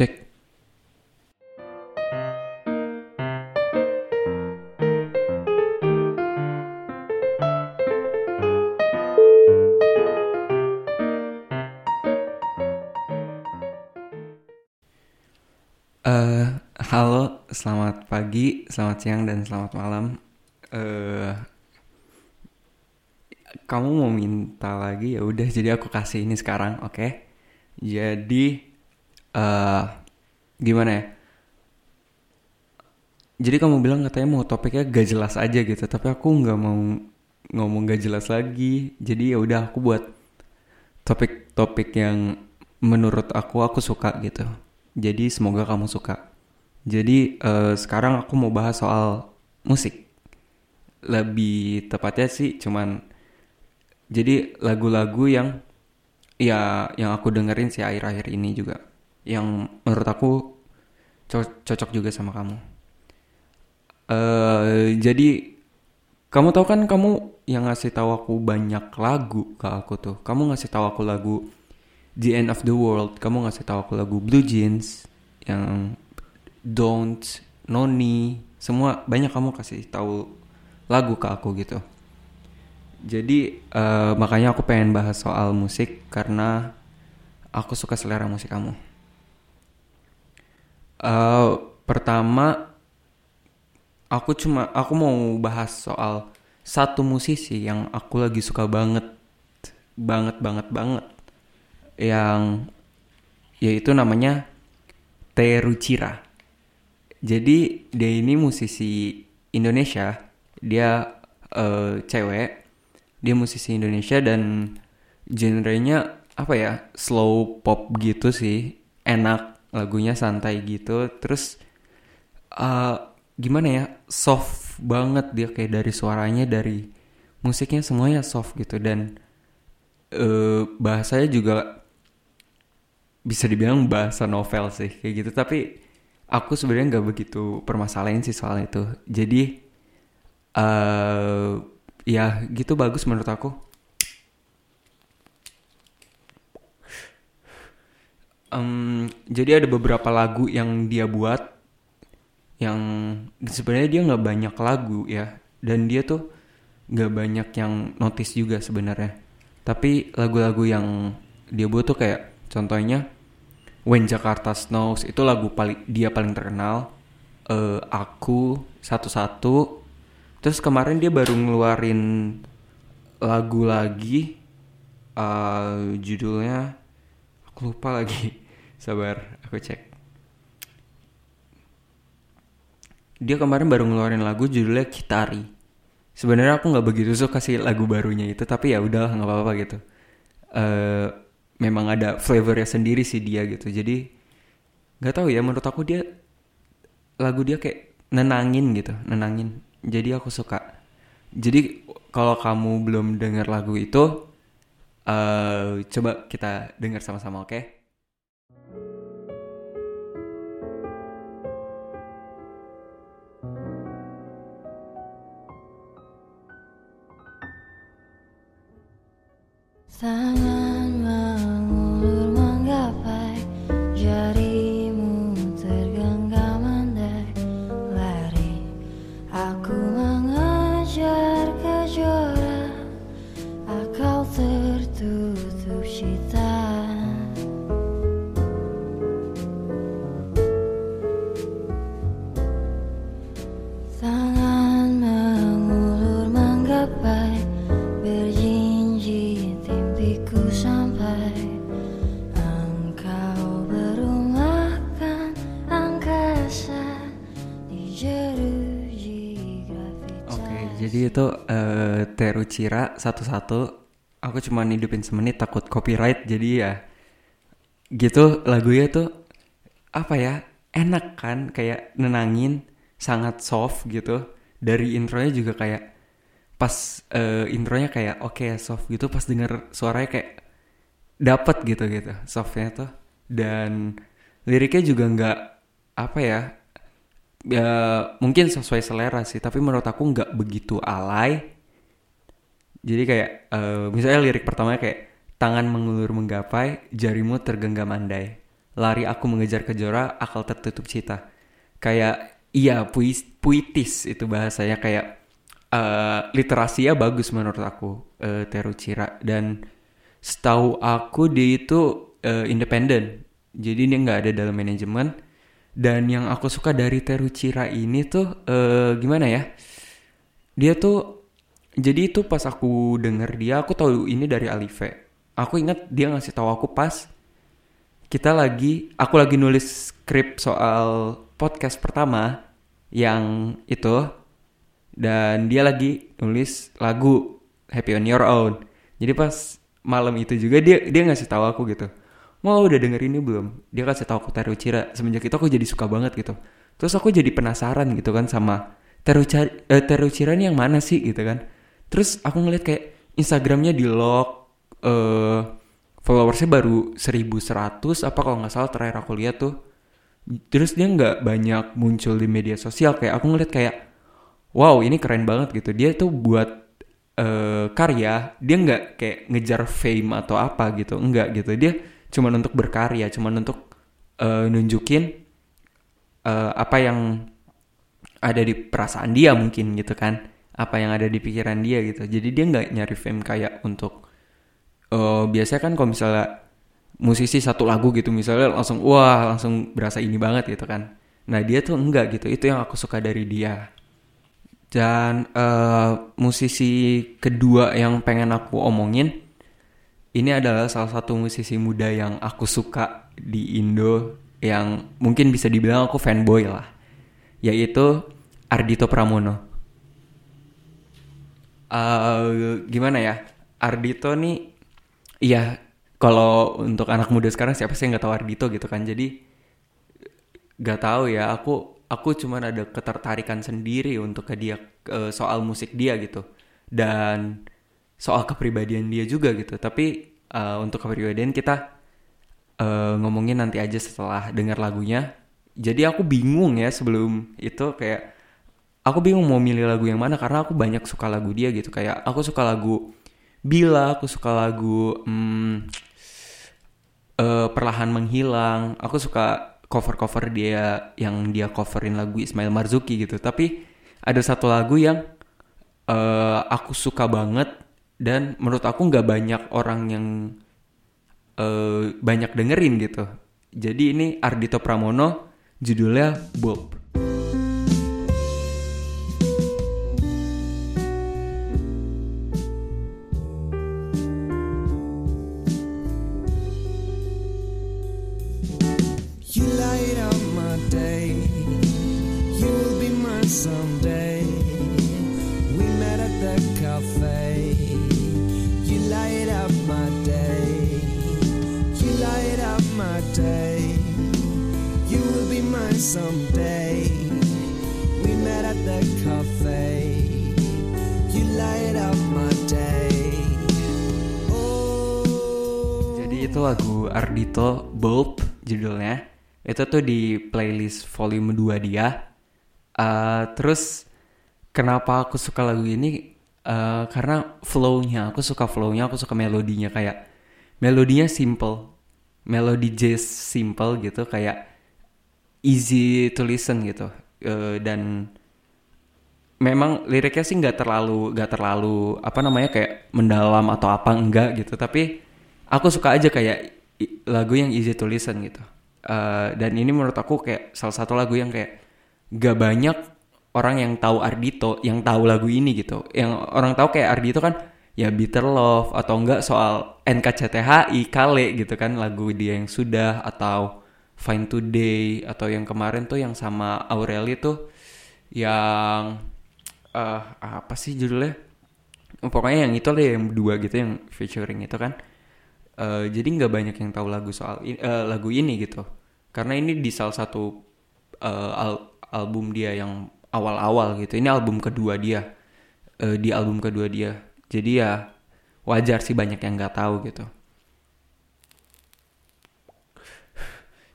cek. Eh, halo, selamat pagi, selamat siang, dan selamat malam. Eh, kamu mau minta lagi ya udah, jadi aku kasih ini sekarang, oke? Jadi, eh, gimana ya? Jadi kamu bilang katanya mau topiknya gak jelas aja gitu, tapi aku nggak mau ngomong gak jelas lagi. Jadi ya udah aku buat topik-topik yang menurut aku aku suka gitu. Jadi semoga kamu suka. Jadi eh, sekarang aku mau bahas soal musik. Lebih tepatnya sih cuman jadi lagu-lagu yang ya yang aku dengerin sih akhir-akhir ini juga. Yang menurut aku co- cocok juga sama kamu. eh jadi kamu tahu kan kamu yang ngasih tahu aku banyak lagu ke aku tuh. Kamu ngasih tahu aku lagu The End of the World. Kamu ngasih tahu aku lagu Blue Jeans yang Don't, Noni, semua banyak kamu kasih tahu lagu ke aku gitu. Jadi eh, makanya aku pengen bahas soal musik karena aku suka selera musik kamu. Eh, pertama aku cuma aku mau bahas soal satu musisi yang aku lagi suka banget banget banget banget. Yang yaitu namanya Terucira. Jadi dia ini musisi Indonesia, dia eh, cewek, dia musisi Indonesia dan genrenya apa ya slow pop gitu sih, enak lagunya santai gitu, terus eh, gimana ya soft banget dia kayak dari suaranya dari musiknya semuanya soft gitu. Dan eh, bahasanya juga bisa dibilang bahasa novel sih kayak gitu. Tapi aku sebenarnya nggak begitu permasalahin sih soal itu. Jadi eh ya gitu bagus menurut aku Em, jadi ada beberapa lagu yang dia buat yang sebenarnya dia nggak banyak lagu ya dan dia tuh nggak banyak yang notice juga sebenarnya. Tapi lagu-lagu yang dia buat tuh kayak contohnya When Jakarta Snows itu lagu paling dia paling terkenal Eh, aku satu-satu. Terus kemarin dia baru ngeluarin lagu lagi eh, judulnya aku lupa lagi sabar aku cek dia kemarin baru ngeluarin lagu judulnya Kitari. Sebenarnya aku nggak begitu suka sih lagu barunya itu, tapi ya udah nggak apa-apa gitu. eh memang ada flavornya sendiri sih dia gitu. Jadi nggak tahu ya, menurut aku dia lagu dia kayak nenangin gitu, nenangin. Jadi aku suka. Jadi kalau kamu belum dengar lagu itu, eh coba kita dengar sama-sama, oke? Tangan mengulur jadi itu eh Terucira satu-satu. Aku cuma hidupin semenit takut copyright, jadi ya gitu lagunya tuh apa ya enak kan? Kayak nenangin sangat soft gitu. Dari intronya juga kayak pas eh, intronya kayak oke soft gitu. Pas denger suaranya kayak dapet gitu gitu. Softnya tuh. Dan liriknya juga nggak apa ya ya mungkin sesuai selera sih tapi menurut aku nggak begitu alay. Jadi kayak eh, misalnya lirik pertamanya kayak tangan mengulur menggapai jarimu tergenggam andai. Lari aku mengejar kejora akal tertutup cita. Kayak iya puis, puitis itu bahasanya. Kayak eh literasinya bagus menurut aku eh Terucira dan setahu aku dia itu eh, independen. Jadi dia nggak ada dalam manajemen dan yang aku suka dari Terucira ini tuh eh, gimana ya? Dia tuh jadi itu pas aku denger dia aku tahu ini dari Alive. Aku ingat dia ngasih tahu aku pas kita lagi aku lagi nulis skrip soal podcast pertama yang itu. Dan dia lagi nulis lagu Happy on Your Own. Jadi pas malam itu juga dia dia ngasih tahu aku gitu mau udah denger ini belum? Dia kasih tahu aku Terucira semenjak itu aku jadi suka banget gitu. Terus aku jadi penasaran gitu kan sama Terucira eh, ini yang mana sih gitu kan. Terus aku ngeliat kayak Instagramnya di lock eh followersnya baru 1100 apa kalau nggak salah terakhir aku lihat tuh. Terus dia nggak banyak muncul di media sosial. Kayak aku ngeliat kayak wow ini keren banget gitu. Dia tuh buat eh, karya dia nggak kayak ngejar fame atau apa gitu. Enggak gitu. Dia cuman untuk berkarya cuman untuk eh, nunjukin eh, apa yang ada di perasaan dia mungkin gitu kan. Apa yang ada di pikiran dia gitu. Jadi dia nggak nyari fame kayak untuk eh biasanya kan kalau misalnya musisi satu lagu gitu misalnya langsung wah langsung berasa ini banget gitu kan. Nah dia tuh enggak gitu. Itu yang aku suka dari dia. Dan eh, musisi kedua yang pengen aku omongin ini adalah salah satu musisi muda yang aku suka di Indo yang mungkin bisa dibilang aku fanboy lah yaitu Ardito Pramono eh gimana ya Ardito nih Iya, kalau untuk anak muda sekarang siapa sih yang nggak tahu Ardito gitu kan? Jadi nggak tahu ya. Aku aku cuman ada ketertarikan sendiri untuk ke dia eh, soal musik dia gitu dan soal kepribadian dia juga gitu. Tapi eh, untuk kepribadian kita eh, ngomongin nanti aja setelah dengar lagunya. Jadi aku bingung ya sebelum itu kayak aku bingung mau milih lagu yang mana karena aku banyak suka lagu dia gitu. Kayak aku suka lagu Bila, aku suka lagu hmm, eh, Perlahan Menghilang. Aku suka cover-cover dia yang dia coverin lagu Ismail Marzuki gitu. Tapi ada satu lagu yang eh, aku suka banget dan menurut aku nggak banyak orang yang eh, banyak dengerin gitu. Jadi ini Ardito Pramono, judulnya Bob. You light up my day. You be mine someday. Someday. We met at the cafe. You light up my day. Oh. Jadi itu lagu Ardito Bulb judulnya. Itu tuh di playlist volume 2 dia. Eh, terus kenapa aku suka lagu ini? Eh, karena flow-nya, aku suka flow-nya, aku suka melodinya kayak melodinya simple. Melodi jazz simple gitu kayak easy to listen gitu. Eh, dan memang liriknya sih nggak terlalu nggak terlalu apa namanya kayak mendalam atau apa enggak gitu. Tapi aku suka aja kayak lagu yang easy to listen gitu. Eh, dan ini menurut aku kayak salah satu lagu yang kayak gak banyak orang yang tahu Ardito yang tahu lagu ini gitu. Yang orang tahu kayak Ardito kan ya Bitter Love atau enggak soal NKCTHI Kale gitu kan lagu dia yang sudah atau Fine Today atau yang kemarin tuh yang sama Aureli tuh yang eh apa sih judulnya? Pokoknya yang itu deh yang dua gitu yang featuring itu kan. Eh, jadi nggak banyak yang tahu lagu soal i- eh, lagu ini gitu. Karena ini di salah satu eh, al- album dia yang awal-awal gitu. Ini album kedua dia. Eh, di album kedua dia. Jadi ya wajar sih banyak yang nggak tahu gitu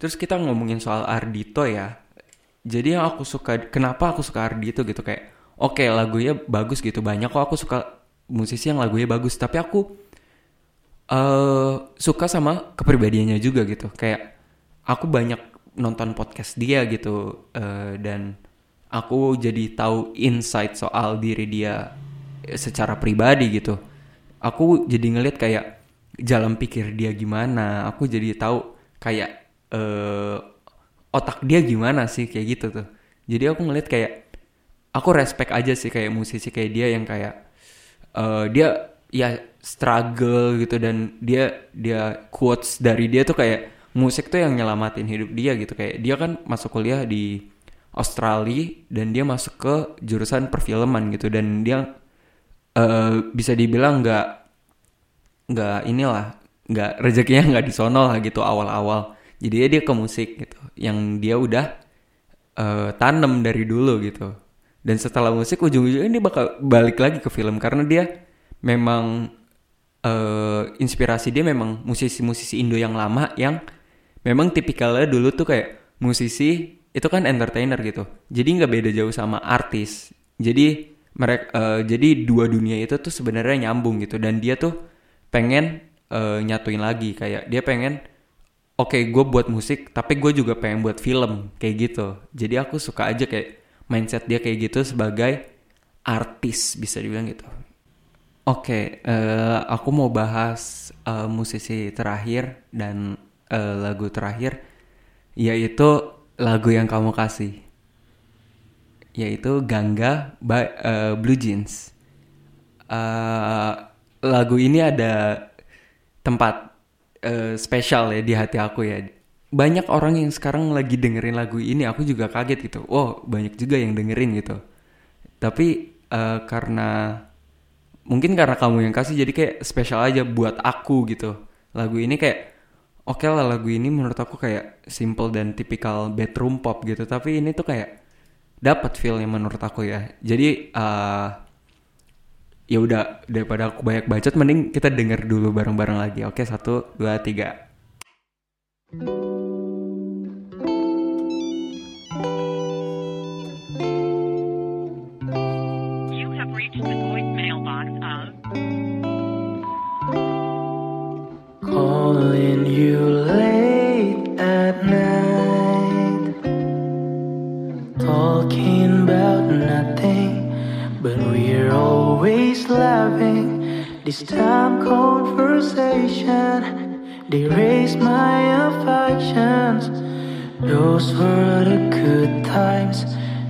terus kita ngomongin soal Ardito ya. Jadi yang aku suka kenapa aku suka Ardito gitu? Kayak oke lagunya bagus gitu. Banyak kok aku suka musisi yang lagunya bagus. Tapi aku eh suka sama kepribadiannya juga gitu. Kayak aku banyak nonton podcast dia gitu eh, dan aku jadi tahu insight soal diri dia secara pribadi gitu. Aku jadi ngeliat kayak jalan pikir dia gimana. Aku jadi tahu kayak eh, otak dia gimana sih kayak gitu tuh. Jadi aku ngeliat kayak aku respect aja sih kayak musisi kayak dia yang kayak eh, dia ya struggle gitu dan dia dia quotes dari dia tuh kayak musik tuh yang nyelamatin hidup dia gitu. Kayak dia kan masuk kuliah di Australia dan dia masuk ke jurusan perfilman gitu dan dia eh, bisa dibilang nggak nggak inilah nggak rezekinya nggak di sono lah gitu awal-awal jadi dia ke musik gitu yang dia udah eh, tanam dari dulu gitu. Dan setelah musik ujung-ujungnya dia bakal balik lagi ke film karena dia memang eh, inspirasi dia memang musisi-musisi Indo yang lama yang memang tipikalnya dulu tuh kayak musisi itu kan entertainer gitu. Jadi nggak beda jauh sama artis. Jadi mereka jadi dua dunia itu tuh sebenarnya nyambung gitu. Dan dia tuh pengen eh, nyatuin lagi. Kayak dia pengen oke gue buat musik tapi gue juga pengen buat film kayak gitu. Jadi aku suka aja kayak mindset dia kayak gitu sebagai artis bisa dibilang gitu. Oke eh, aku mau bahas eh, musisi terakhir dan eh, lagu terakhir yaitu lagu yang kamu kasih yaitu Gangga by eh, Blue Jeans. Eh, lagu ini ada tempat eh, spesial ya di hati aku ya. Banyak orang yang sekarang lagi dengerin lagu ini, aku juga kaget gitu. Oh, banyak juga yang dengerin gitu. Tapi eh, karena mungkin karena kamu yang kasih jadi kayak spesial aja buat aku gitu. Lagu ini kayak oke lah lagu ini menurut aku kayak simple dan tipikal bedroom pop gitu. Tapi ini tuh kayak dapat feelnya menurut aku ya. Jadi eh ya udah daripada aku banyak bacot mending kita denger dulu bareng-bareng lagi. Oke satu dua tiga. You This time, conversation, they raise my affections. Those were the good times,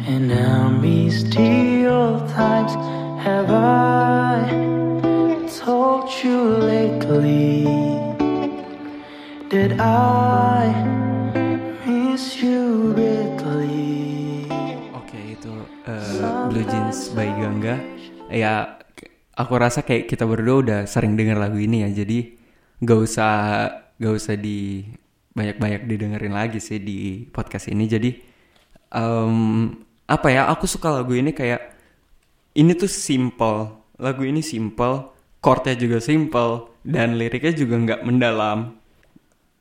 and I miss the old times. Have I? told you lately that I miss you badly. oke itu eh, Blue Jeans by Gangga ya aku rasa kayak kita berdua udah sering denger lagu ini ya jadi gak usah gak usah di banyak-banyak didengerin lagi sih di podcast ini. Jadi em, apa ya aku suka lagu ini kayak ini tuh simple. Lagu ini simple chordnya juga simple dan liriknya juga nggak mendalam.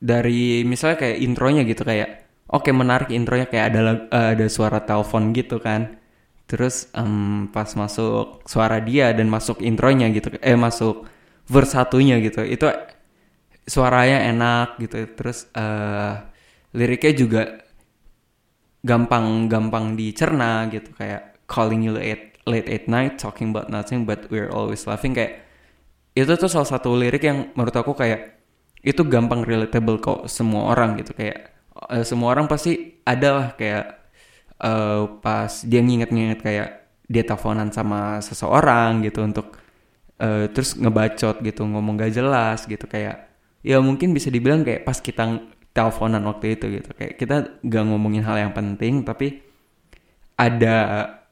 Dari misalnya kayak intronya gitu kayak oke menarik intronya kayak ada eh, ada suara telepon gitu kan terus em, pas masuk suara dia dan masuk intronya gitu eh masuk verse satunya gitu itu suaranya enak gitu. Terus eh liriknya juga gampang-gampang dicerna gitu kayak calling you late late at night talking about nothing but we're always laughing. Kayak itu tuh salah satu lirik yang menurut aku kayak itu gampang relatable kok semua orang gitu. Kayak eh, semua orang pasti ada lah kayak eh, pas dia nginget-nginget kayak dia teleponan sama seseorang gitu untuk eh, terus ngebacot gitu ngomong gak jelas gitu kayak ya mungkin bisa dibilang kayak pas kita teleponan waktu itu gitu. Kayak kita gak ngomongin hal yang penting tapi ada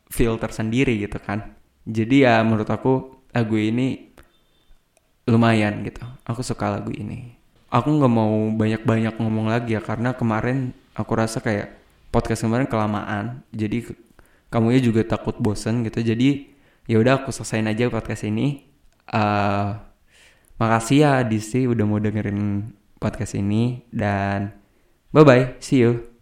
filter sendiri gitu kan. Jadi ya menurut aku lagu ini lumayan gitu. Aku suka lagu ini. Aku nggak mau banyak-banyak ngomong lagi ya karena kemarin aku rasa kayak podcast kemarin kelamaan. Jadi kamunya juga takut bosen gitu. Jadi ya udah aku selesaiin aja podcast ini. Eh makasih ya DC udah mau dengerin podcast ini. Dan bye bye see you